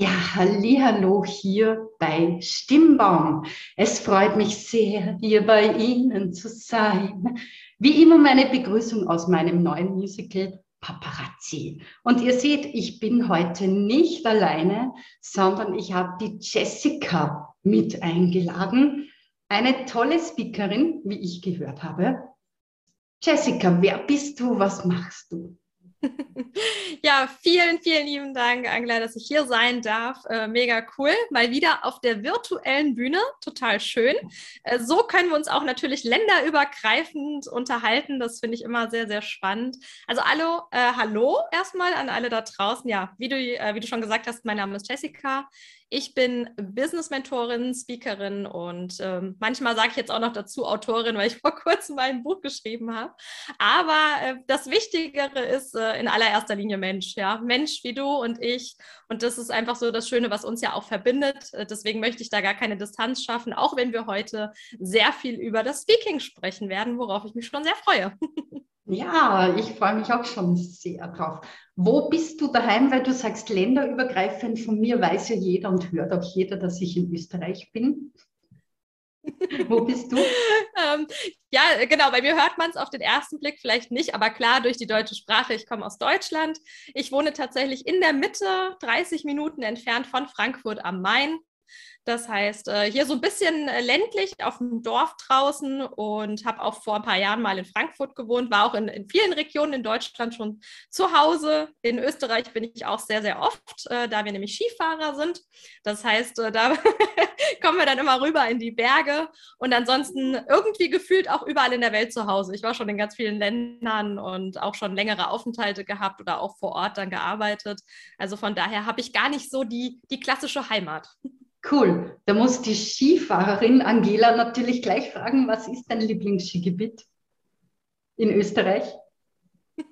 Ja, hallo hier bei Stimmbaum. Es freut mich sehr, hier bei Ihnen zu sein. Wie immer meine Begrüßung aus meinem neuen Musical Paparazzi. Und ihr seht, ich bin heute nicht alleine, sondern ich habe die Jessica mit eingeladen. Eine tolle Speakerin, wie ich gehört habe. Jessica, wer bist du? Was machst du? Ja, vielen, vielen lieben Dank, Angela, dass ich hier sein darf. Äh, mega cool. Mal wieder auf der virtuellen Bühne. Total schön. Äh, so können wir uns auch natürlich länderübergreifend unterhalten. Das finde ich immer sehr, sehr spannend. Also, hallo, äh, hallo erstmal an alle da draußen. Ja, wie du, äh, wie du schon gesagt hast, mein Name ist Jessica. Ich bin Business-Mentorin, Speakerin und ähm, manchmal sage ich jetzt auch noch dazu Autorin, weil ich vor kurzem mal ein Buch geschrieben habe. Aber äh, das Wichtigere ist äh, in allererster Linie Mensch, ja. Mensch wie du und ich. Und das ist einfach so das Schöne, was uns ja auch verbindet. Äh, deswegen möchte ich da gar keine Distanz schaffen, auch wenn wir heute sehr viel über das Speaking sprechen werden, worauf ich mich schon sehr freue. Ja, ich freue mich auch schon sehr drauf. Wo bist du daheim, weil du sagst länderübergreifend? Von mir weiß ja jeder und hört auch jeder, dass ich in Österreich bin. Wo bist du? ähm, ja, genau, bei mir hört man es auf den ersten Blick vielleicht nicht, aber klar, durch die deutsche Sprache, ich komme aus Deutschland. Ich wohne tatsächlich in der Mitte, 30 Minuten entfernt von Frankfurt am Main. Das heißt, äh, hier so ein bisschen äh, ländlich auf dem Dorf draußen und habe auch vor ein paar Jahren mal in Frankfurt gewohnt, war auch in, in, vielen Regionen in Deutschland schon zu Hause. In Österreich bin ich auch sehr, sehr oft, äh, da wir nämlich Skifahrer sind. Das heißt, da kommen wir dann immer rüber in die Berge und ansonsten irgendwie gefühlt auch überall in der Welt zu Hause. Ich war schon in ganz vielen Ländern und auch schon längere Aufenthalte gehabt oder auch vor Ort dann gearbeitet. Also von daher habe ich gar nicht so die, die klassische Heimat. Cool. Da muss die Skifahrerin Angela natürlich gleich fragen, was ist dein Lieblingsskigebiet in Österreich?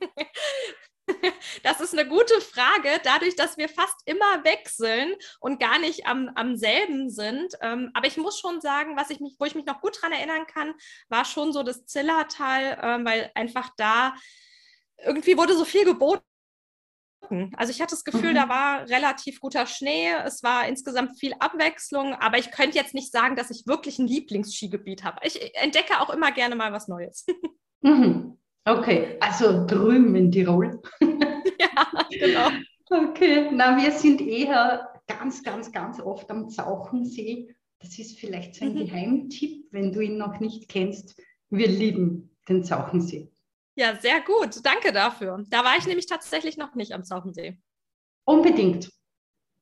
Das ist eine gute Frage. Dadurch, dass wir fast immer wechseln und gar nicht am, am selben sind. Ähm, aber ich muss schon sagen, was ich mich, wo ich mich noch gut daran erinnern kann, war schon so das Zillertal, ähm, weil einfach da irgendwie wurde so viel geboten also ich hatte das Gefühl, mhm. da war relativ guter Schnee, es war insgesamt viel Abwechslung, aber ich könnte jetzt nicht sagen, dass ich wirklich ein Lieblingsskigebiet habe. Ich entdecke auch immer gerne mal was Neues. Mhm. Okay, also drüben in Tirol. ja, genau. Okay, na, wir sind eher ganz, ganz, ganz oft am Zauchensee. Das ist vielleicht so ein mhm. Geheimtipp, wenn du ihn noch nicht kennst. Wir lieben den Zauchensee. Ja, sehr gut. Danke dafür. Da war ich nämlich tatsächlich noch nicht am Zauchensee. Unbedingt.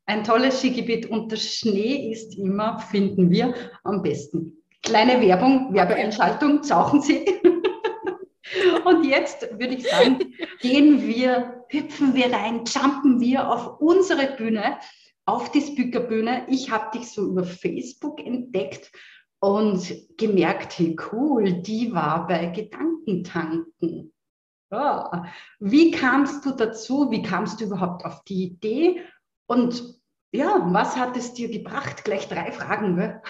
Ein tolles Skigebiet und der Schnee ist immer, finden wir, am besten. Kleine Werbung, Werbeeinschaltung, Zauchensee. und jetzt würde ich sagen, gehen wir, hüpfen wir rein, jumpen wir auf unsere Bühne, auf die Speakerbühne. Ich habe dich so über Facebook entdeckt und gemerkt, hey cool, die war bei Gedankentanken. Ja. Wie kamst du dazu? Wie kamst du überhaupt auf die Idee? Und ja, was hat es dir gebracht? Gleich drei Fragen. Ne?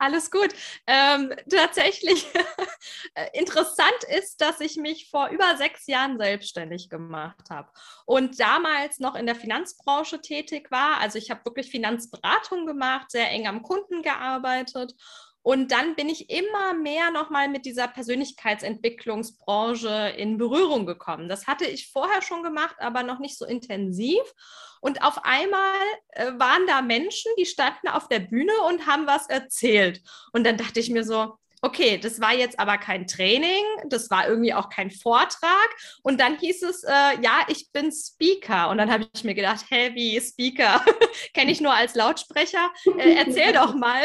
Alles gut. Ähm, tatsächlich interessant ist, dass ich mich vor über sechs Jahren selbstständig gemacht habe und damals noch in der Finanzbranche tätig war. Also ich habe wirklich Finanzberatung gemacht, sehr eng am Kunden gearbeitet und dann bin ich immer mehr nochmal mit dieser Persönlichkeitsentwicklungsbranche in Berührung gekommen. Das hatte ich vorher schon gemacht, aber noch nicht so intensiv. Und auf einmal äh, waren da Menschen, die standen auf der Bühne und haben was erzählt. Und dann dachte ich mir so, okay, das war jetzt aber kein Training, das war irgendwie auch kein Vortrag. Und dann hieß es, äh, ja, ich bin Speaker. Und dann habe ich mir gedacht, hey, wie Speaker? Kenne ich nur als Lautsprecher. Äh, erzähl doch mal.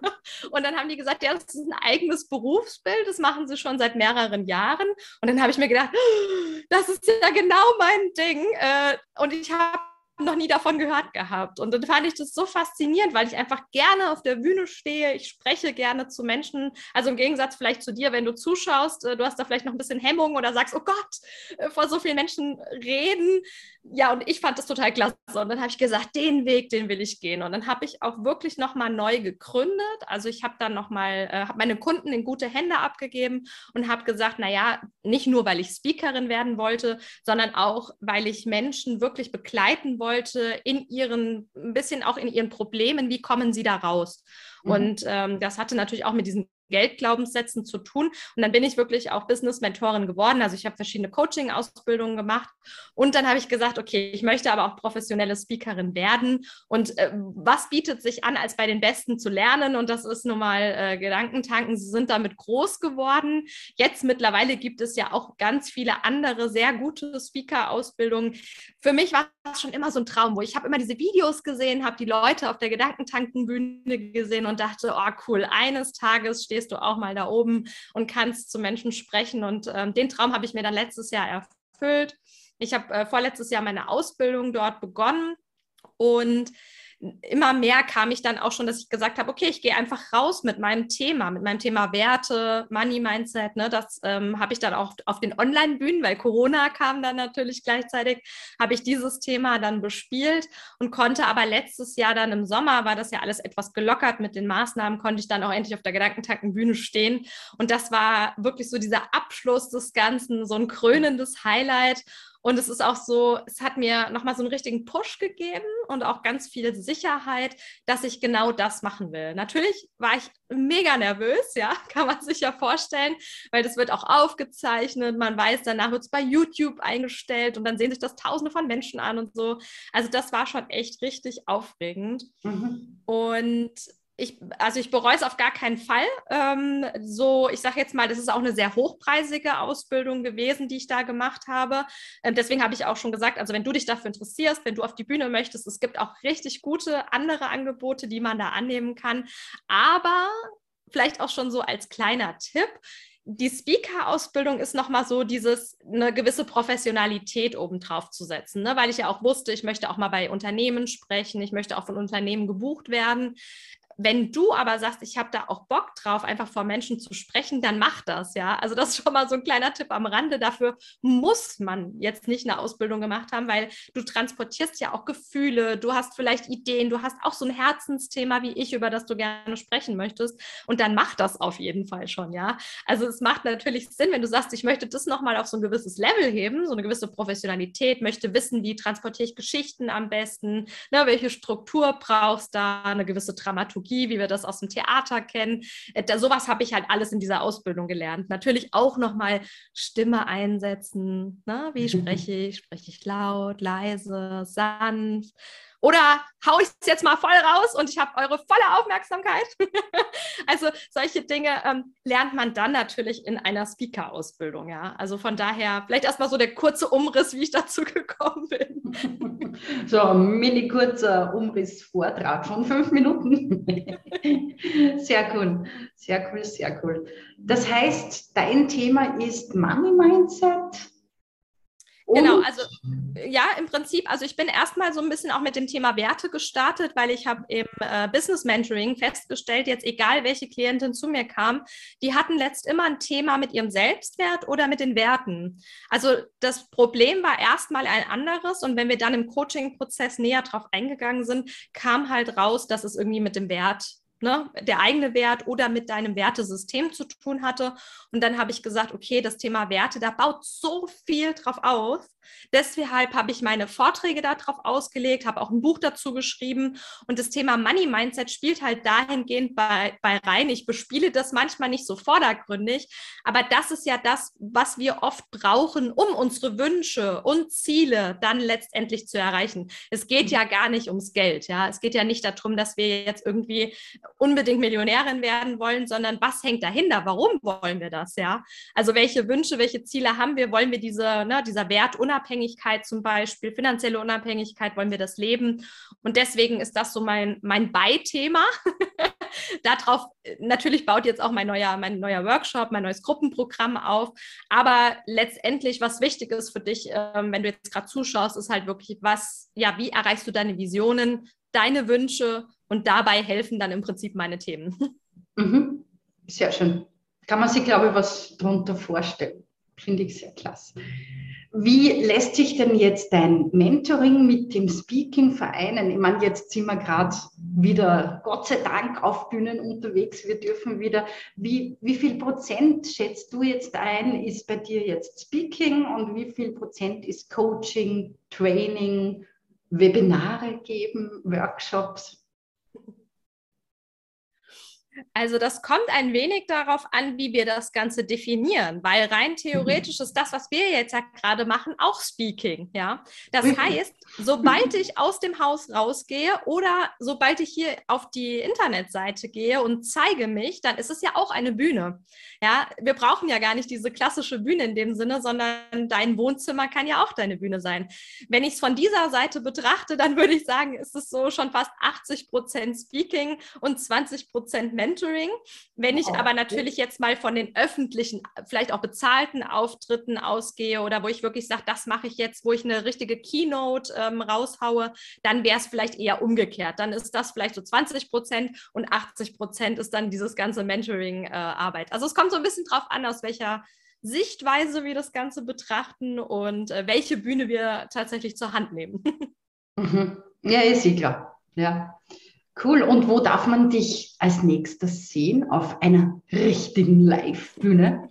und dann haben die gesagt, ja, das ist ein eigenes Berufsbild, das machen sie schon seit mehreren Jahren. Und dann habe ich mir gedacht, das ist ja genau mein Ding. Äh, und ich habe noch nie davon gehört gehabt. Und dann fand ich das so faszinierend, weil ich einfach gerne auf der Bühne stehe. Ich spreche gerne zu Menschen. Also im Gegensatz vielleicht zu dir, wenn du zuschaust, äh, du hast da vielleicht noch ein bisschen Hemmung oder sagst, oh Gott, äh, vor so vielen Menschen reden. Ja, und ich fand das total klasse. Und dann habe ich gesagt, den Weg, den will ich gehen. Und dann habe ich auch wirklich nochmal neu gegründet. Also ich habe dann nochmal, äh, habe meine Kunden in gute Hände abgegeben und habe gesagt, naja, nicht nur, weil ich Speakerin werden wollte, sondern auch, weil ich Menschen wirklich begleiten wollte in ihren, ein bisschen auch in ihren Problemen, wie kommen sie da raus? Mhm. Und ähm, das hatte natürlich auch mit diesen Geldglaubenssätzen zu tun. Und dann bin ich wirklich auch Business-Mentorin geworden. Also ich habe verschiedene Coaching-Ausbildungen gemacht. Und dann habe ich gesagt, okay, ich möchte aber auch professionelle Speakerin werden. Und äh, was bietet sich an, als bei den Besten zu lernen? Und das ist nun mal äh, Gedankentanken. Sie sind damit groß geworden. Jetzt mittlerweile gibt es ja auch ganz viele andere sehr gute Speaker-Ausbildungen. Für mich war es schon immer so ein Traum, wo ich habe immer diese Videos gesehen, habe die Leute auf der Gedankentankenbühne gesehen und dachte, oh cool, eines Tages steht stehst du auch mal da oben und kannst zu Menschen sprechen. Und ähm, den Traum habe ich mir dann letztes Jahr erfüllt. Ich habe äh, vorletztes Jahr meine Ausbildung dort begonnen und immer mehr kam ich dann auch schon, dass ich gesagt habe, okay, ich gehe einfach raus mit meinem Thema, mit meinem Thema Werte, Money Mindset. Ne, das ähm, habe ich dann auch auf den Online-Bühnen, weil Corona kam dann natürlich gleichzeitig, habe ich dieses Thema dann bespielt und konnte aber letztes Jahr dann im Sommer, war das ja alles etwas gelockert mit den Maßnahmen, konnte ich dann auch endlich auf der Gedankentankenbühne stehen. Und das war wirklich so dieser Abschluss des Ganzen, so ein krönendes Highlight. Und es ist auch so, es hat mir nochmal so einen richtigen Push gegeben und auch ganz viel Sicherheit, dass ich genau das machen will. Natürlich war ich mega nervös, ja, kann man sich ja vorstellen, weil das wird auch aufgezeichnet. Man weiß, danach wird es bei YouTube eingestellt und dann sehen sich das Tausende von Menschen an und so. Also das war schon echt richtig aufregend. Mhm. Und ich, also ich bereue es auf gar keinen Fall. Ähm, so, ich sage jetzt mal, das ist auch eine sehr hochpreisige Ausbildung gewesen, die ich da gemacht habe. Ähm, deswegen habe ich auch schon gesagt, also wenn du dich dafür interessierst, wenn du auf die Bühne möchtest, es gibt auch richtig gute andere Angebote, die man da annehmen kann. Aber vielleicht auch schon so als kleiner Tipp, die Speaker-Ausbildung ist nochmal so dieses, eine gewisse Professionalität obendrauf zu setzen, ne? weil ich ja auch wusste, ich möchte auch mal bei Unternehmen sprechen, ich möchte auch von Unternehmen gebucht werden. Wenn du aber sagst, ich habe da auch Bock drauf, einfach vor Menschen zu sprechen, dann mach das, ja. Also das ist schon mal so ein kleiner Tipp am Rande. Dafür muss man jetzt nicht eine Ausbildung gemacht haben, weil du transportierst ja auch Gefühle, du hast vielleicht Ideen, du hast auch so ein Herzensthema wie ich, über das du gerne sprechen möchtest. Und dann mach das auf jeden Fall schon, ja. Also es macht natürlich Sinn, wenn du sagst, ich möchte das nochmal auf so ein gewisses Level heben, so eine gewisse Professionalität, möchte wissen, wie transportiere ich Geschichten am besten, ne, welche Struktur brauchst da, eine gewisse Dramaturgie Dramaturgie, wie wir das aus dem Theater kennen. Äh, da, sowas habe ich halt alles in dieser Ausbildung gelernt. Natürlich auch nochmal Stimme einsetzen. Ne? Wie spreche ich? Spreche ich laut, leise, sanft? Oder haue ich es jetzt mal voll raus und ich habe eure volle Aufmerksamkeit? also solche Dinge ähm, lernt man dann natürlich in einer Speaker-Ausbildung, ja. Also von daher vielleicht erstmal so der kurze Umriss, wie ich dazu gekommen bin. so ein mini kurzer Umriss-Vortrag von fünf Minuten. sehr cool, sehr cool, sehr cool. Das heißt, dein Thema ist Money Mindset. Genau, also ja, im Prinzip, also ich bin erstmal so ein bisschen auch mit dem Thema Werte gestartet, weil ich habe im äh, Business Mentoring festgestellt, jetzt egal welche Klientin zu mir kam, die hatten letzt immer ein Thema mit ihrem Selbstwert oder mit den Werten. Also das Problem war erstmal ein anderes und wenn wir dann im Coaching-Prozess näher drauf eingegangen sind, kam halt raus, dass es irgendwie mit dem Wert ne, der eigene Wert oder mit deinem Wertesystem zu tun hatte. Und dann habe ich gesagt, okay, das Thema Werte, da baut so viel drauf auf. Deshalb habe ich meine Vorträge darauf ausgelegt, habe auch ein Buch dazu geschrieben. Und das Thema Money Mindset spielt halt dahingehend bei, bei rein. Ich bespiele das manchmal nicht so vordergründig, aber das ist ja das, was wir oft brauchen, um unsere Wünsche und Ziele dann letztendlich zu erreichen. Es geht ja gar nicht ums Geld. Ja, es geht ja nicht darum, dass wir jetzt irgendwie unbedingt Millionärin werden wollen, sondern was hängt dahinter? Warum wollen wir das? Ja, also welche Wünsche, welche Ziele haben wir? Wollen wir diese, ne, dieser Wert Unabhängigkeit zum Beispiel, finanzielle Unabhängigkeit, wollen wir das leben? Und deswegen ist das so mein, mein Beithema. darauf natürlich baut jetzt auch mein neuer, mein neuer Workshop, mein neues Gruppenprogramm auf. Aber letztendlich, was wichtig ist für dich, ähm, wenn du jetzt gerade zuschaust, ist halt wirklich, was, ja, wie erreichst du deine Visionen, deine Wünsche und dabei helfen dann im Prinzip meine Themen. Mhm. Sehr schön. Kann man sich, glaube ich, was darunter vorstellen. Finde ich sehr klasse. Wie lässt sich denn jetzt dein Mentoring mit dem Speaking vereinen? Ich meine, jetzt sind wir gerade wieder, Gott sei Dank, auf Bühnen unterwegs. Wir dürfen wieder. Wie, wie viel Prozent schätzt du jetzt ein, ist bei dir jetzt Speaking und wie viel Prozent ist Coaching, Training, Webinare geben, Workshops? Also das kommt ein wenig darauf an, wie wir das Ganze definieren, weil rein mhm. theoretisch ist das, was wir jetzt ja gerade machen, auch Speaking. Ja, das heißt, sobald ich aus dem Haus rausgehe oder sobald ich hier auf die Internetseite gehe und zeige mich, dann ist es ja auch eine Bühne. Ja, wir brauchen ja gar nicht diese klassische Bühne in dem Sinne, sondern dein Wohnzimmer kann ja auch deine Bühne sein. Wenn ich es von dieser Seite betrachte, dann würde ich sagen, ist es so schon fast 80 Prozent Speaking und 20 Prozent Mentoring. Wenn ich aber natürlich jetzt mal von den öffentlichen, vielleicht auch bezahlten Auftritten ausgehe oder wo ich wirklich sage, das mache ich jetzt, wo ich eine richtige Keynote ähm, raushaue, dann wäre es vielleicht eher umgekehrt. Dann ist das vielleicht so 20 Prozent und 80 Prozent ist dann dieses ganze Mentoring-Arbeit. Äh, also es kommt so ein bisschen drauf an, aus welcher Sichtweise wir das Ganze betrachten und äh, welche Bühne wir tatsächlich zur Hand nehmen. Mhm. Ja, ist eh klar. Ja. Cool. Und wo darf man dich als nächstes sehen? Auf einer richtigen Live-Bühne?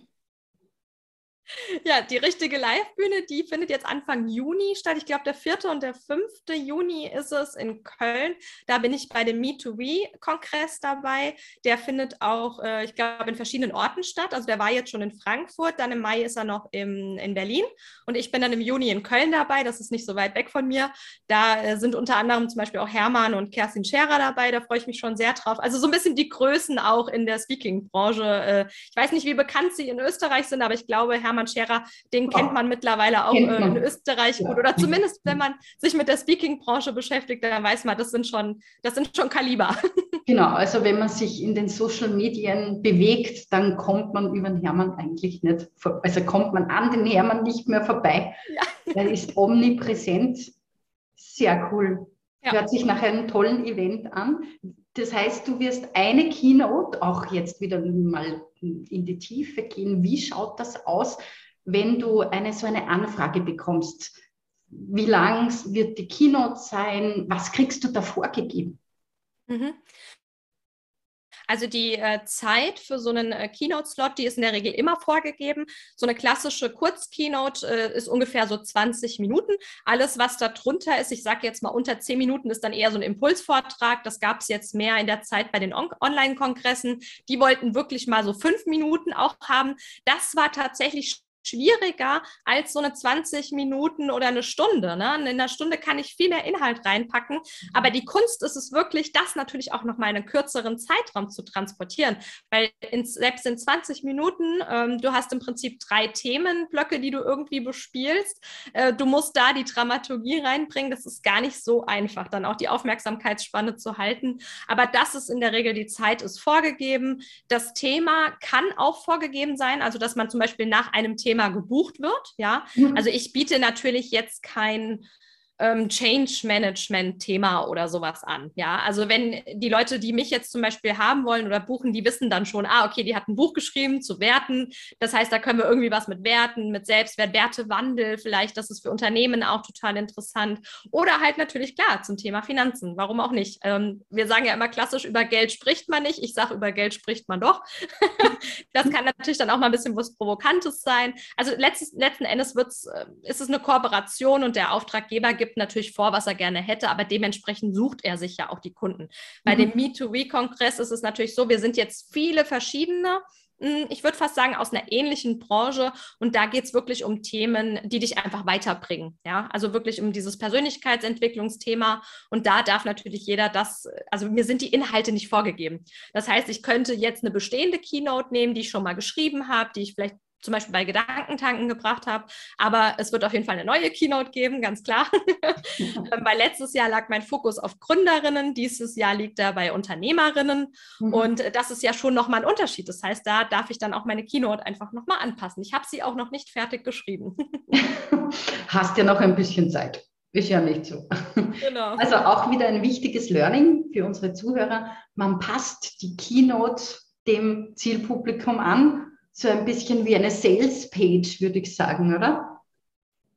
Ja, die richtige Live-Bühne, die findet jetzt Anfang Juni statt. Ich glaube, der 4. und der 5. Juni ist es in Köln. Da bin ich bei dem Me2We-Kongress dabei. Der findet auch, äh, ich glaube, in verschiedenen Orten statt. Also der war jetzt schon in Frankfurt, dann im Mai ist er noch im, in Berlin und ich bin dann im Juni in Köln dabei. Das ist nicht so weit weg von mir. Da äh, sind unter anderem zum Beispiel auch Hermann und Kerstin Scherer dabei. Da freue ich mich schon sehr drauf. Also so ein bisschen die Größen auch in der Speaking-Branche. Äh, ich weiß nicht, wie bekannt sie in Österreich sind, aber ich glaube, Hermann Hermann Scherer, den kennt man mittlerweile auch in Österreich gut. Oder zumindest, wenn man sich mit der Speaking-Branche beschäftigt, dann weiß man, das sind schon, das sind schon Kaliber. Genau, also wenn man sich in den Social Medien bewegt, dann kommt man über den Hermann eigentlich nicht, also kommt man an den Hermann nicht mehr vorbei. Ja. Er ist omnipräsent. Sehr cool. Ja. Hört sich nach einem tollen Event an. Das heißt, du wirst eine Keynote auch jetzt wieder mal in die Tiefe gehen. Wie schaut das aus, wenn du eine so eine Anfrage bekommst? Wie lang wird die Keynote sein? Was kriegst du da vorgegeben? Mhm. Also die äh, Zeit für so einen äh, Keynote-Slot, die ist in der Regel immer vorgegeben. So eine klassische Kurz-Keynote äh, ist ungefähr so 20 Minuten. Alles, was da drunter ist, ich sage jetzt mal unter 10 Minuten, ist dann eher so ein Impulsvortrag. Das gab es jetzt mehr in der Zeit bei den On Online-Kongressen. Die wollten wirklich mal so fünf Minuten auch haben. Das war tatsächlich schwieriger als so eine 20 Minuten oder eine Stunde. Ne? In einer Stunde kann ich viel mehr Inhalt reinpacken, aber die Kunst ist es wirklich, das natürlich auch noch mal in einen kürzeren Zeitraum zu transportieren, weil in, selbst in 20 Minuten, ähm, du hast im Prinzip drei Themenblöcke, die du irgendwie bespielst. Äh, du musst da die Dramaturgie reinbringen. Das ist gar nicht so einfach, dann auch die Aufmerksamkeitsspanne zu halten. Aber das ist in der Regel, die Zeit ist vorgegeben. Das Thema kann auch vorgegeben sein, also dass man zum Beispiel nach einem Thema Thema gebucht wird. Ja, mhm. also ich biete natürlich jetzt kein ähm, Change Management Thema oder sowas an. Ja, also wenn die Leute, die mich jetzt zum Beispiel haben wollen oder buchen, die wissen dann schon, ah, okay, die hat ein Buch geschrieben zu Werten. Das heißt, da können wir irgendwie was mit Werten, mit Selbstwert, Wertewandel vielleicht. Das ist für Unternehmen auch total interessant. Oder halt natürlich klar zum Thema Finanzen. Warum auch nicht? Ähm, wir sagen ja immer klassisch, über Geld spricht man nicht. Ich sage, über Geld spricht man doch. das kann natürlich dann auch mal ein bisschen was Provokantes sein. Also letztes, letzten Endes wird's, äh, ist es eine Kooperation und der Auftraggeber gibt gibt natürlich vor, was er gerne hätte, aber dementsprechend sucht er sich ja auch die Kunden. Bei mhm. dem Me2We-Kongress ist es natürlich so, wir sind jetzt viele verschiedene hm, ich würde fast sagen, aus einer ähnlichen Branche. Und da geht es wirklich um Themen, die dich einfach weiterbringen. Ja, also wirklich um dieses Persönlichkeitsentwicklungsthema. Und da darf natürlich jeder das, also mir sind die Inhalte nicht vorgegeben. Das heißt, ich könnte jetzt eine bestehende Keynote nehmen, die ich schon mal geschrieben habe, die ich vielleicht zum Beispiel bei Gedankentanken gebracht habe. Aber es wird auf jeden Fall eine neue Keynote geben, ganz klar. Weil letztes Jahr lag mein Fokus auf Gründerinnen, dieses Jahr liegt er bei Unternehmerinnen. Mhm. Und das ist ja schon nochmal ein Unterschied. Das heißt, da darf ich dann auch meine Keynote einfach nochmal anpassen. Ich habe sie auch noch nicht fertig geschrieben. Hast ja noch ein bisschen Zeit. Ist ja nicht so. Genau. Also auch wieder ein wichtiges Learning für unsere Zuhörer. Man passt die Keynote dem Zielpublikum an so ein bisschen wie eine Sales-Page, würde ich sagen, oder?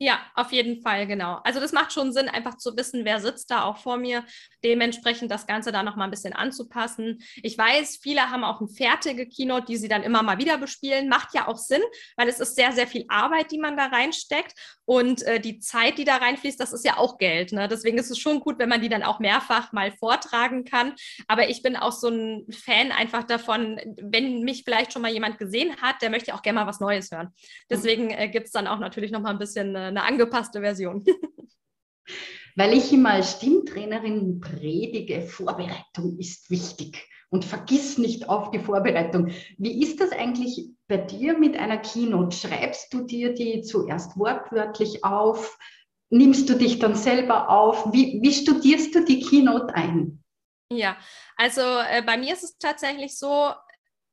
Ja, auf jeden Fall, genau. Also das macht schon Sinn, einfach zu wissen, wer sitzt da auch vor mir, dementsprechend das Ganze da nochmal ein bisschen anzupassen. Ich weiß, viele haben auch eine fertige Keynote, die sie dann immer mal wieder bespielen. Macht ja auch Sinn, weil es ist sehr, sehr viel Arbeit, die man da reinsteckt. Und äh, die Zeit, die da reinfließt, das ist ja auch Geld. Ne? Deswegen ist es schon gut, wenn man die dann auch mehrfach mal vortragen kann. Aber ich bin auch so ein Fan einfach davon, wenn mich vielleicht schon mal jemand gesehen hat, der möchte auch gerne mal was Neues hören. Deswegen äh, gibt es dann auch natürlich noch mal ein bisschen äh, eine angepasste Version. Weil ich immer als Stimmtrainerin predige, Vorbereitung ist wichtig und vergiss nicht auf die Vorbereitung. Wie ist das eigentlich bei dir mit einer Keynote? Schreibst du dir die zuerst wortwörtlich auf? Nimmst du dich dann selber auf? Wie, wie studierst du die Keynote ein? Ja, also äh, bei mir ist es tatsächlich so,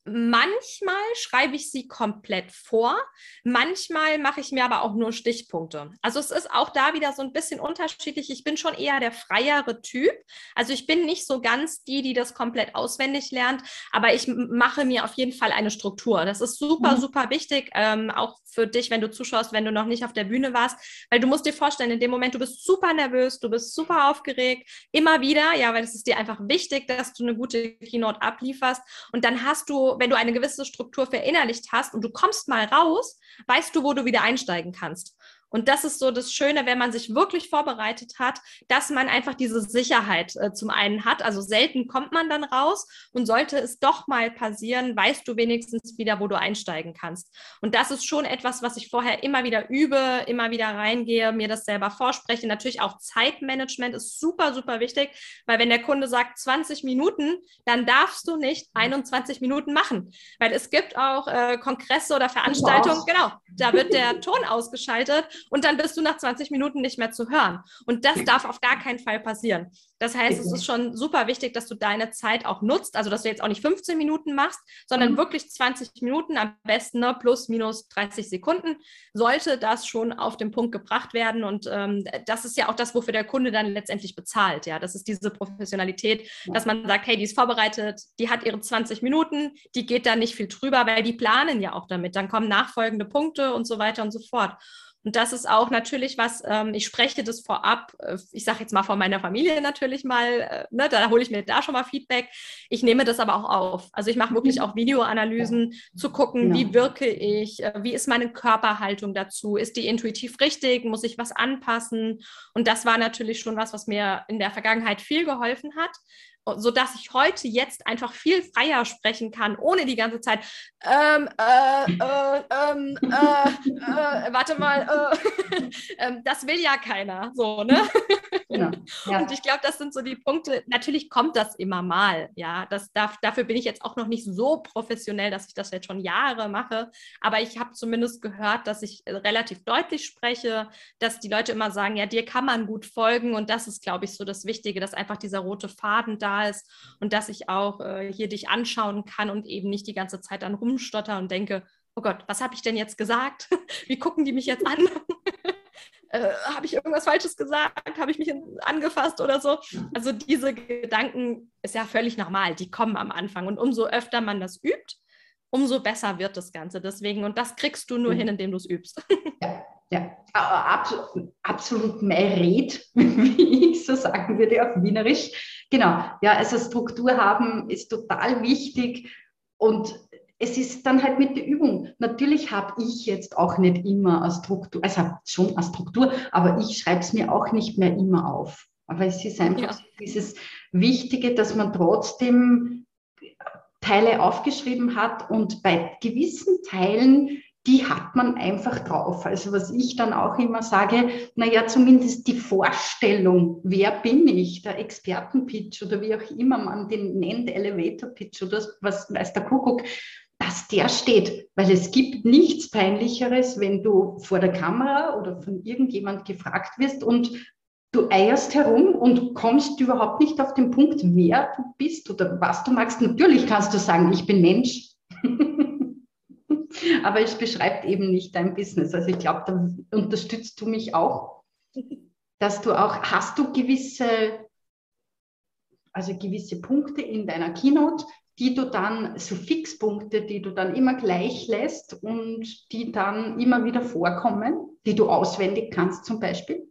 Manchmal schreibe ich sie komplett vor, manchmal mache ich mir aber auch nur Stichpunkte. Also es ist auch da wieder so ein bisschen unterschiedlich. Ich bin schon eher der freiere Typ. Also ich bin nicht so ganz die, die das komplett auswendig lernt, aber ich mache mir auf jeden Fall eine Struktur. Das ist super, mhm. super wichtig, ähm, auch für dich, wenn du zuschaust, wenn du noch nicht auf der Bühne warst, weil du musst dir vorstellen, in dem Moment, du bist super nervös, du bist super aufgeregt, immer wieder, ja, weil es ist dir einfach wichtig, dass du eine gute Keynote ablieferst und dann hast wenn du eine gewisse Struktur verinnerlicht hast und du kommst mal raus, weißt du, wo du wieder einsteigen kannst. Und das ist so das Schöne, wenn man sich wirklich vorbereitet hat, dass man einfach diese Sicherheit äh, zum einen hat. Also selten kommt man dann raus und sollte es doch mal passieren, weißt du wenigstens wieder, wo du einsteigen kannst. Und das ist schon etwas, was ich vorher immer wieder übe, immer wieder reingehe, mir das selber vorspreche. Natürlich auch Zeitmanagement ist super, super wichtig, weil wenn der Kunde sagt 20 Minuten, dann darfst du nicht 21 Minuten machen, weil es gibt auch äh, Kongresse oder Veranstaltungen, genau, da wird der Ton ausgeschaltet und dann bist du nach 20 Minuten nicht mehr zu hören. Und das darf auf gar keinen Fall passieren. Das heißt, es ist schon super wichtig, dass du deine Zeit auch nutzt, also dass du jetzt auch nicht 15 Minuten machst, sondern mhm. wirklich 20 Minuten, am besten ne, plus minus 30 Sekunden, sollte das schon auf den Punkt gebracht werden. Und ähm, das ist ja auch das, wofür der Kunde dann letztendlich bezahlt. Ja, das ist diese Professionalität, dass man sagt, hey, die ist vorbereitet, die hat ihre 20 Minuten, die geht da nicht viel drüber, weil die planen ja auch damit. Dann kommen nachfolgende Punkte und so weiter und so fort. Und das ist auch natürlich was, ähm, ich spreche das vorab, äh, ich sage jetzt mal von meiner Familie natürlich mal, äh, ne, da hole ich mir da schon mal Feedback. Ich nehme das aber auch auf. Also ich mache wirklich auch Videoanalysen, zu gucken, ja. wie wirke ich, äh, wie ist meine Körperhaltung dazu, ist die intuitiv richtig, muss ich was anpassen? Und das war natürlich schon was, was mir in der Vergangenheit viel geholfen hat so dass ich heute jetzt einfach viel freier sprechen kann, ohne die ganze Zeit, ähm, äh, äh, ähm, äh, äh warte mal, äh, ähm, das will ja keiner, so, ne? Genau. Ja. Und ich glaube, das sind so die Punkte, natürlich kommt das immer mal, ja, das darf, dafür bin ich jetzt auch noch nicht so professionell, dass ich das jetzt schon Jahre mache, aber ich habe zumindest gehört, dass ich relativ deutlich spreche, dass die Leute immer sagen, ja, dir kann man gut folgen und das ist, glaube ich, so das Wichtige, dass einfach dieser rote Faden da ist und dass ich auch äh, hier dich anschauen kann und eben nicht die ganze Zeit dann rumstotter und denke, oh Gott, was habe ich denn jetzt gesagt? Wie gucken die mich jetzt an? äh, habe ich irgendwas Falsches gesagt? Habe ich mich angefasst oder so? Also diese Gedanken ist ja völlig normal, die kommen am Anfang und umso öfter man das übt, umso besser wird das Ganze. Deswegen, und das kriegst du nur mhm. hin, indem du es übst. Ja, ja, absolut, absolut Meiret, wie ich so sagen würde auf Wienerisch. Genau, ja, also Struktur haben ist total wichtig und es ist dann halt mit der Übung. Natürlich habe ich jetzt auch nicht immer eine Struktur, also schon eine Struktur, aber ich schreibe es mir auch nicht mehr immer auf. Aber es ist einfach ja. dieses Wichtige, dass man trotzdem Teile aufgeschrieben hat und bei gewissen Teilen die hat man einfach drauf. Also was ich dann auch immer sage, naja, zumindest die Vorstellung, wer bin ich, der Expertenpitch oder wie auch immer man den nennt, Elevator Pitch oder was weiß der Kuckuck, dass der steht, weil es gibt nichts Peinlicheres, wenn du vor der Kamera oder von irgendjemand gefragt wirst und du eierst herum und kommst überhaupt nicht auf den Punkt, wer du bist oder was du magst. Natürlich kannst du sagen, ich bin Mensch. Aber es beschreibt eben nicht dein Business. Also ich glaube, da unterstützt du mich auch, dass du auch, hast du gewisse, also gewisse Punkte in deiner Keynote, die du dann, so Fixpunkte, die du dann immer gleich lässt und die dann immer wieder vorkommen, die du auswendig kannst zum Beispiel?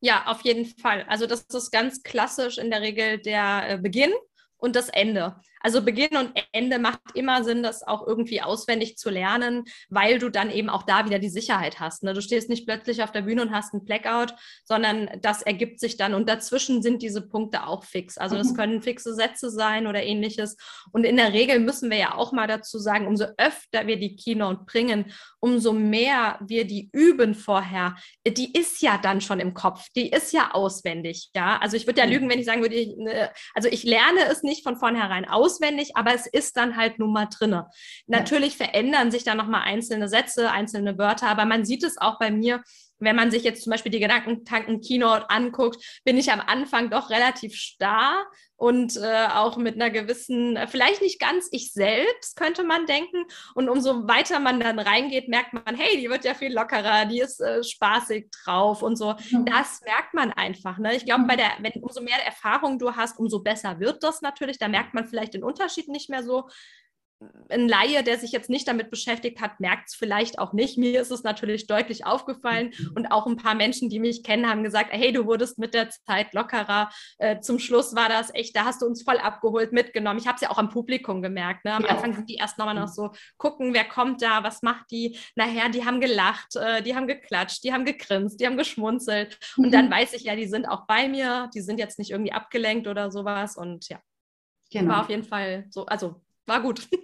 Ja, auf jeden Fall. Also das ist ganz klassisch in der Regel der äh, Beginn und das Ende. Also Beginn und Ende macht immer Sinn, das auch irgendwie auswendig zu lernen, weil du dann eben auch da wieder die Sicherheit hast. Ne? Du stehst nicht plötzlich auf der Bühne und hast einen Blackout, sondern das ergibt sich dann. Und dazwischen sind diese Punkte auch fix. Also das mhm. können fixe Sätze sein oder ähnliches. Und in der Regel müssen wir ja auch mal dazu sagen, umso öfter wir die Keynote bringen, umso mehr wir die üben vorher. Die ist ja dann schon im Kopf. Die ist ja auswendig. Ja, also ich würde ja lügen, wenn ich sagen würde, ich, ne, also ich lerne es nicht von vornherein aus auswendig, aber es ist dann halt nun mal drinne. Natürlich ja. verändern sich dann nochmal einzelne Sätze, einzelne Wörter, aber man sieht es auch bei mir, wenn man sich jetzt zum Beispiel die Gedankentanken-Keynote anguckt, bin ich am Anfang doch relativ starr und äh, auch mit einer gewissen, äh, vielleicht nicht ganz ich selbst, könnte man denken. Und umso weiter man dann reingeht, merkt man, hey, die wird ja viel lockerer, die ist äh, spaßig drauf und so. Das merkt man einfach. Ne? Ich glaube, bei der, wenn umso mehr Erfahrung du hast, umso besser wird das natürlich. Da merkt man vielleicht den Unterschied nicht mehr so ein Laie, der sich jetzt nicht damit beschäftigt hat, merkt es vielleicht auch nicht. Mir ist es natürlich deutlich aufgefallen und auch ein paar Menschen, die mich kennen, haben gesagt, hey, du wurdest mit der Zeit lockerer. Äh, zum Schluss war das echt, da hast du uns voll abgeholt, mitgenommen. Ich habe es ja auch am Publikum gemerkt. Ne? Am ja. Anfang sind die erst nochmal noch so, gucken, wer kommt da, was macht die? Nachher, die haben gelacht, äh, die haben geklatscht, die haben gegrinst, die haben geschmunzelt. Und mhm. dann weiß ich ja, die sind auch bei mir, die sind jetzt nicht irgendwie abgelenkt oder sowas. Und ja, Genau. War auf jeden Fall so, also war gut.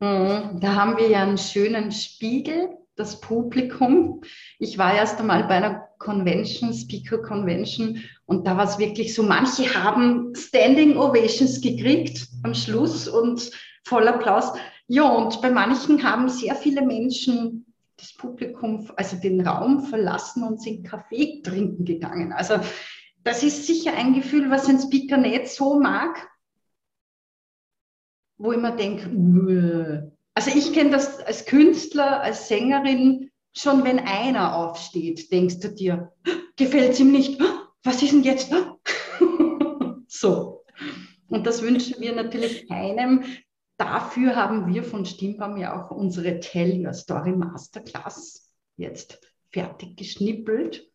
Mhm. Da haben wir ja einen schönen Spiegel, das Publikum. Ich war erst einmal bei einer Convention, Speaker Convention, und da war es wirklich so, manche haben Standing Ovations gekriegt am Schluss und voll Applaus. Ja, und bei manchen haben sehr viele Menschen das Publikum, also den Raum verlassen und sind Kaffee trinken gegangen. Also das ist sicher ein Gefühl, was ein Speaker nicht so mag, wo ich mir denke, also ich kenne das als Künstler, als Sängerin, schon wenn einer aufsteht, denkst du dir, gefällt es ihm nicht, was ist denn jetzt? so. Und das wünschen wir natürlich keinem. Dafür haben wir von Stimmbaum ja auch unsere Tell Your Story Masterclass jetzt fertig geschnippelt.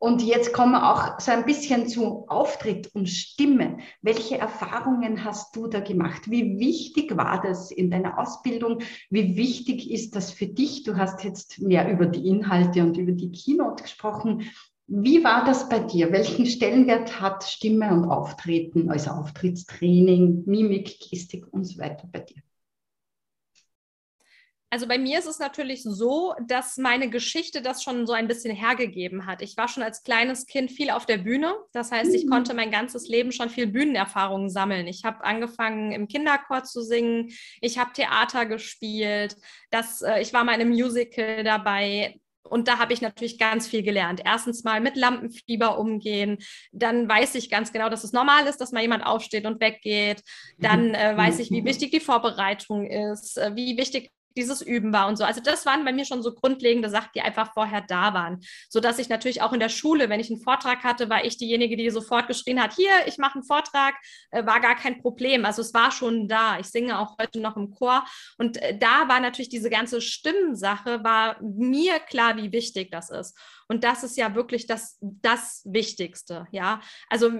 Und jetzt kommen wir auch so ein bisschen zu Auftritt und Stimme. Welche Erfahrungen hast du da gemacht? Wie wichtig war das in deiner Ausbildung? Wie wichtig ist das für dich? Du hast jetzt mehr über die Inhalte und über die Keynote gesprochen. Wie war das bei dir? Welchen Stellenwert hat Stimme und Auftreten, also Auftrittstraining, Mimik, Gestik und so weiter bei dir? Also bei mir ist es natürlich so, dass meine Geschichte das schon so ein bisschen hergegeben hat. Ich war schon als kleines Kind viel auf der Bühne. Das heißt, ich mhm. konnte mein ganzes Leben schon viel Bühnenerfahrungen sammeln. Ich habe angefangen, im Kinderchor zu singen. Ich habe Theater gespielt. Das, äh, ich war mal in einem Musical dabei. Und da habe ich natürlich ganz viel gelernt. Erstens mal mit Lampenfieber umgehen. Dann weiß ich ganz genau, dass es normal ist, dass mal jemand aufsteht und weggeht. Dann äh, weiß ich, wie wichtig die Vorbereitung ist, äh, wie wichtig dieses Üben war und so. Also das waren bei mir schon so grundlegende Sachen, die einfach vorher da waren. So dass ich natürlich auch in der Schule, wenn ich einen Vortrag hatte, war ich diejenige, die sofort geschrien hat, hier, ich mache einen Vortrag, äh, war gar kein Problem. Also es war schon da. Ich singe auch heute noch im Chor. Und äh, da war natürlich diese ganze Stimmensache, war mir klar, wie wichtig das ist. Und das ist ja wirklich das, das Wichtigste, ja. Also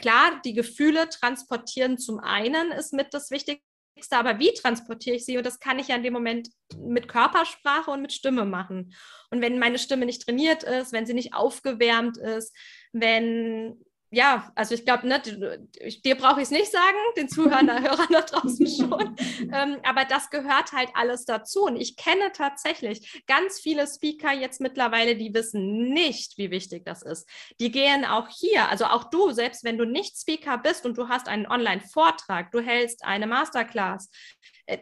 klar, die Gefühle transportieren zum einen ist mit das Wichtigste, aber wie transportiere ich sie? Und das kann ich ja in dem Moment mit Körpersprache und mit Stimme machen. Und wenn meine Stimme nicht trainiert ist, wenn sie nicht aufgewärmt ist, wenn ja, also ich glaube, ne, dir brauche ich es nicht sagen, den Zuhörern, Hörern da draußen schon. ähm, aber das gehört halt alles dazu. Und ich kenne tatsächlich ganz viele Speaker jetzt mittlerweile, die wissen nicht, wie wichtig das ist. Die gehen auch hier, also auch du, selbst wenn du nicht Speaker bist und du hast einen Online-Vortrag, du hältst eine Masterclass,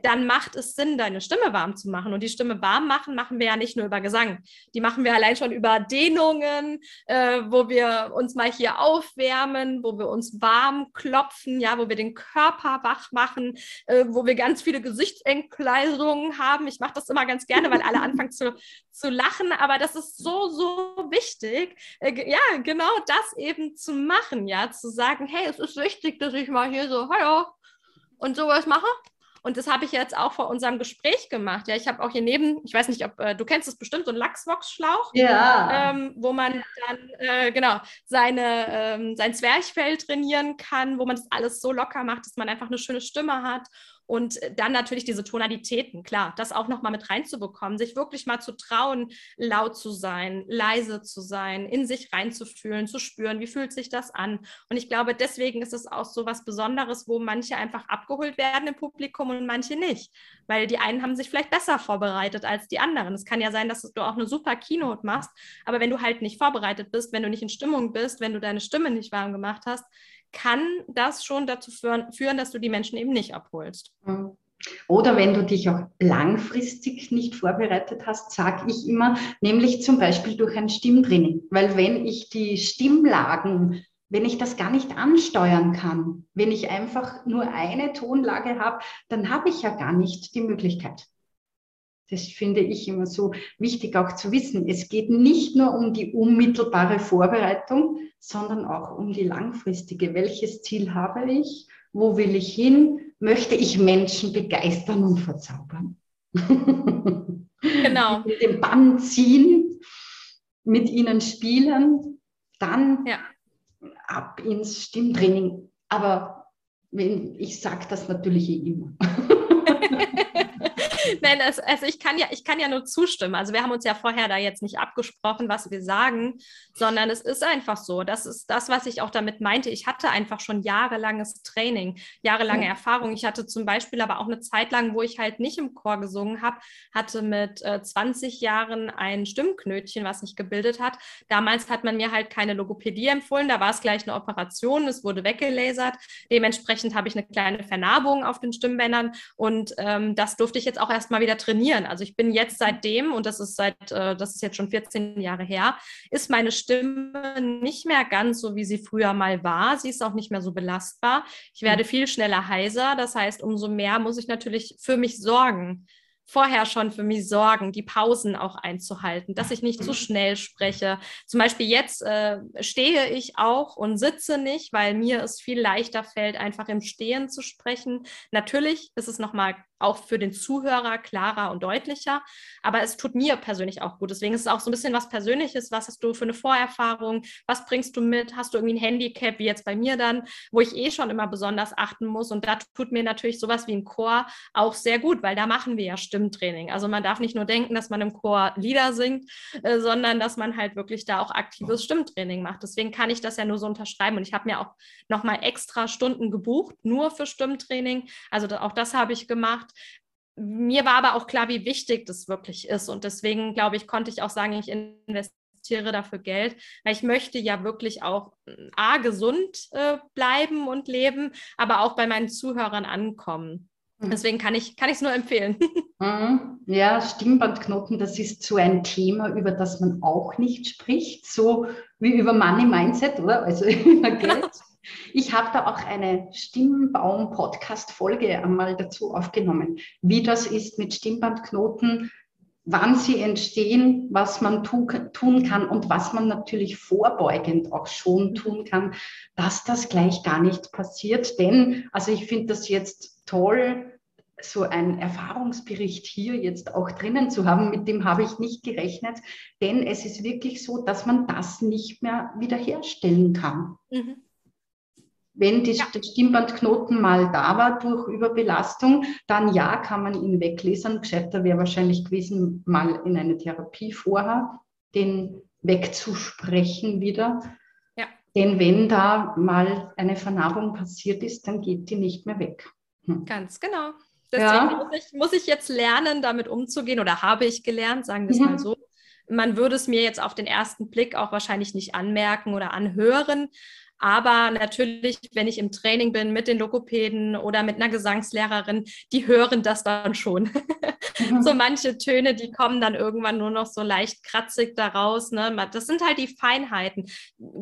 dann macht es Sinn, deine Stimme warm zu machen. Und die Stimme warm machen, machen wir ja nicht nur über Gesang. Die machen wir allein schon über Dehnungen, äh, wo wir uns mal hier aufwärmen, wo wir uns warm klopfen, ja, wo wir den Körper wach machen, äh, wo wir ganz viele Gesichtsentgleisungen haben. Ich mache das immer ganz gerne, weil alle anfangen zu, zu lachen, aber das ist so, so wichtig, äh, ja, genau das eben zu machen, ja, zu sagen, hey, es ist wichtig, dass ich mal hier so, hallo, und sowas mache. Und das habe ich jetzt auch vor unserem Gespräch gemacht. Ja, ich habe auch hier neben, ich weiß nicht, ob äh, du kennst es bestimmt, so einen Lachsvox-Schlauch, ja. ähm, wo man dann äh, genau seine, ähm, sein Zwerchfell trainieren kann, wo man das alles so locker macht, dass man einfach eine schöne Stimme hat und dann natürlich diese Tonalitäten, klar, das auch nochmal mit reinzubekommen, sich wirklich mal zu trauen, laut zu sein, leise zu sein, in sich reinzufühlen, zu spüren, wie fühlt sich das an. Und ich glaube, deswegen ist es auch so was Besonderes, wo manche einfach abgeholt werden im Publikum und manche nicht. Weil die einen haben sich vielleicht besser vorbereitet als die anderen. Es kann ja sein, dass du auch eine super Keynote machst, aber wenn du halt nicht vorbereitet bist, wenn du nicht in Stimmung bist, wenn du deine Stimme nicht warm gemacht hast, kann das schon dazu führen, dass du die Menschen eben nicht abholst. Mhm. Oder wenn du dich auch langfristig nicht vorbereitet hast, sage ich immer, nämlich zum Beispiel durch ein Stimmtraining. Weil wenn ich die Stimmlagen, wenn ich das gar nicht ansteuern kann, wenn ich einfach nur eine Tonlage habe, dann habe ich ja gar nicht die Möglichkeit. Das finde ich immer so wichtig auch zu wissen. Es geht nicht nur um die unmittelbare Vorbereitung, sondern auch um die langfristige. Welches Ziel habe ich? Wo will ich hin? Möchte ich Menschen begeistern und verzaubern? Genau. mit dem Bann ziehen, mit ihnen spielen, dann ja. ab ins Stimmtraining. Aber wenn, ich sage das natürlich eh immer. Nein, also, also ich kann ja, ich kann ja nur zustimmen. Also wir haben uns ja vorher da jetzt nicht abgesprochen, was wir sagen, sondern es ist einfach so. Das ist das, was ich auch damit meinte. Ich hatte einfach schon jahrelanges Training, jahrelange mhm. Erfahrung. Ich hatte zum Beispiel aber auch eine Zeit lang, wo ich halt nicht im Chor gesungen habe, hatte mit äh, 20 Jahren ein Stimmknötchen, was sich gebildet hat. Damals hat man mir halt keine Logopädie empfohlen, da war es gleich eine Operation, es wurde weggelasert. Dementsprechend habe ich eine kleine Vernarbung auf den Stimmbändern und ähm, das durfte ich jetzt auch erstmal wieder trainieren. Also ich bin jetzt seitdem, und das ist seit, äh, das ist jetzt schon 14 Jahre her, ist meine Stimme nicht mehr ganz so, wie sie früher mal war. Sie ist auch nicht mehr so belastbar. Ich werde hm. viel schneller heiser. Das heißt, umso mehr muss ich natürlich für mich sorgen vorher schon für mich sorgen, die Pausen auch einzuhalten, dass ich nicht zu schnell spreche. Zum Beispiel jetzt äh, stehe ich auch und sitze nicht, weil mir es viel leichter fällt, einfach im Stehen zu sprechen. Natürlich ist es nochmal auch für den Zuhörer klarer und deutlicher. Aber es tut mir persönlich auch gut. Deswegen ist es auch so ein bisschen was Persönliches. Was hast du für eine Vorerfahrung? Was bringst du mit? Hast du irgendwie ein Handicap, wie jetzt bei mir dann, wo ich eh schon immer besonders achten muss? Und da tut mir natürlich sowas wie ein Chor auch sehr gut, weil da machen wir ja Stimmtraining. Also man darf nicht nur denken, dass man im Chor Lieder singt, äh, sondern dass man halt wirklich da auch aktives Stimmtraining macht. Deswegen kann ich das ja nur so unterschreiben. Und ich habe mir auch nochmal extra Stunden gebucht, nur für Stimmtraining. Also auch das habe ich gemacht. Mir war aber auch klar, wie wichtig das wirklich ist. Und deswegen, glaube ich, konnte ich auch sagen, ich investiere dafür Geld, weil ich möchte ja wirklich auch äh, A, gesund äh, bleiben und leben, aber auch bei meinen Zuhörern ankommen. Mhm. Deswegen kann ich es nur empfehlen. Mhm. Ja, Stimmbandknoten, das ist so ein Thema, über das man auch nicht spricht, so wie über Money Mindset, oder? Also über Geld. Ich habe da auch eine Stimmbaum-Podcast-Folge einmal dazu aufgenommen, wie das ist mit Stimmbandknoten, wann sie entstehen, was man tu tun kann und was man natürlich vorbeugend auch schon tun kann, dass das gleich gar nicht passiert. Denn, also ich finde das jetzt toll, so ein Erfahrungsbericht hier jetzt auch drinnen zu haben, mit dem habe ich nicht gerechnet, denn es ist wirklich so, dass man das nicht mehr wiederherstellen kann. Mhm. Wenn die, ja. der Stimmbandknoten mal da war durch Überbelastung, dann ja, kann man ihn weglesen. Gescheiter wäre wahrscheinlich gewesen, mal in eine Therapie vorher, den wegzusprechen wieder. Ja. Denn wenn da mal eine Vernarbung passiert ist, dann geht die nicht mehr weg. Hm. Ganz genau. Deswegen ja. muss, ich, muss, ich, jetzt lernen, damit umzugehen oder habe ich gelernt, sagen wir es mhm. mal so. Man würde es mir jetzt auf den ersten Blick auch wahrscheinlich nicht anmerken oder anhören. Aber natürlich, wenn ich im Training bin mit den Logopäden oder mit einer Gesangslehrerin, die hören das dann schon. Mhm. so manche Töne, die kommen dann irgendwann nur noch so leicht kratzig daraus. Ne? Das sind halt die Feinheiten.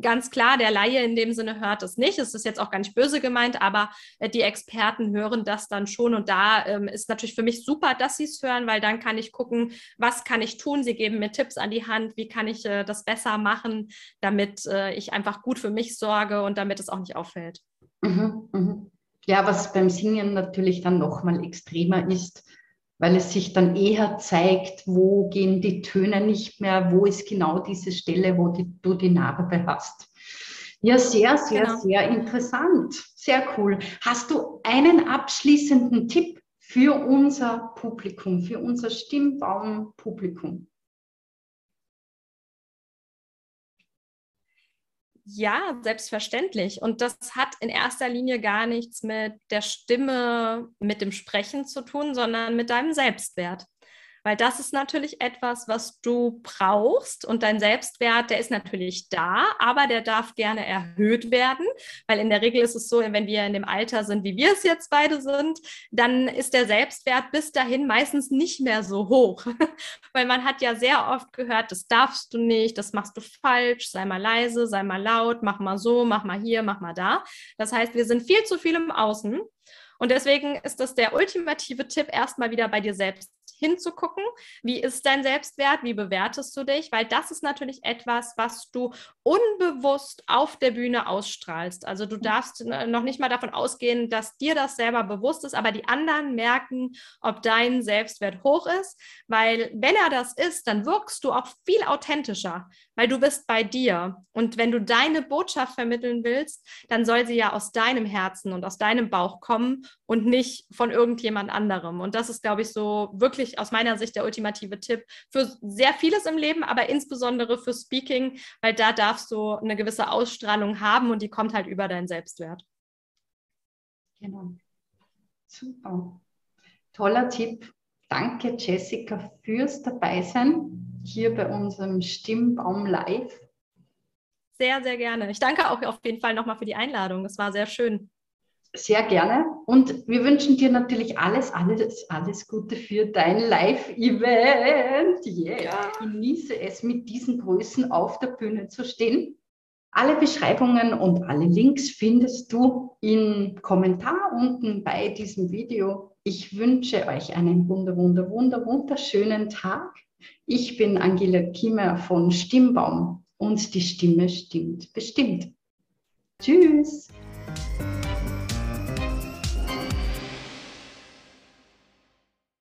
Ganz klar, der Laie in dem Sinne hört es nicht. Es ist jetzt auch gar nicht böse gemeint, aber äh, die Experten hören das dann schon. Und da ähm, ist natürlich für mich super, dass sie es hören, weil dann kann ich gucken, was kann ich tun. Sie geben mir Tipps an die Hand, wie kann ich äh, das besser machen, damit äh, ich einfach gut für mich sorge und damit es auch nicht auffällt. Mhm, mhm. Ja, was beim Singen natürlich dann nochmal extremer ist, weil es sich dann eher zeigt, wo gehen die Töne nicht mehr, wo ist genau diese Stelle, wo die, du die Narbe hast. Ja, sehr, sehr, genau. sehr interessant. Sehr cool. Hast du einen abschließenden Tipp für unser Publikum, für unser Stimmbaum-Publikum? Ja, selbstverständlich. Und das hat in erster Linie gar nichts mit der Stimme, mit dem Sprechen zu tun, sondern mit deinem Selbstwert weil das ist natürlich etwas, was du brauchst und dein Selbstwert, der ist natürlich da, aber der darf gerne erhöht werden, weil in der Regel ist es so, wenn wir in dem Alter sind, wie wir es jetzt beide sind, dann ist der Selbstwert bis dahin meistens nicht mehr so hoch, weil man hat ja sehr oft gehört, das darfst du nicht, das machst du falsch, sei mal leise, sei mal laut, mach mal so, mach mal hier, mach mal da. Das heißt, wir sind viel zu viel im Außen. Und deswegen ist das der ultimative Tipp, erstmal wieder bei dir selbst hinzugucken, wie ist dein Selbstwert, wie bewertest du dich, weil das ist natürlich etwas, was du unbewusst auf der Bühne ausstrahlst. Also du darfst noch nicht mal davon ausgehen, dass dir das selber bewusst ist, aber die anderen merken, ob dein Selbstwert hoch ist, weil wenn er das ist, dann wirkst du auch viel authentischer, weil du bist bei dir. Und wenn du deine Botschaft vermitteln willst, dann soll sie ja aus deinem Herzen und aus deinem Bauch kommen und nicht von irgendjemand anderem. Und das ist, glaube ich, so wirklich aus meiner Sicht der ultimative Tipp für sehr vieles im Leben, aber insbesondere für Speaking, weil da darfst du eine gewisse Ausstrahlung haben und die kommt halt über deinen Selbstwert. Genau. Super. Toller Tipp. Danke, Jessica, fürs Dabeisein hier bei unserem Stimmbaum Live. Sehr, sehr gerne. Ich danke auch auf jeden Fall nochmal für die Einladung. Das war sehr schön. Sehr gerne. Und wir wünschen dir natürlich alles, alles, alles Gute für dein Live-Event. Yeah. Ja. Genieße es, mit diesen Größen auf der Bühne zu stehen. Alle Beschreibungen und alle Links findest du im Kommentar unten bei diesem Video. Ich wünsche euch einen wunder, wunder, wunder, wunderschönen Tag. Ich bin Angela Kimmer von Stimmbaum und die Stimme stimmt bestimmt. Tschüss.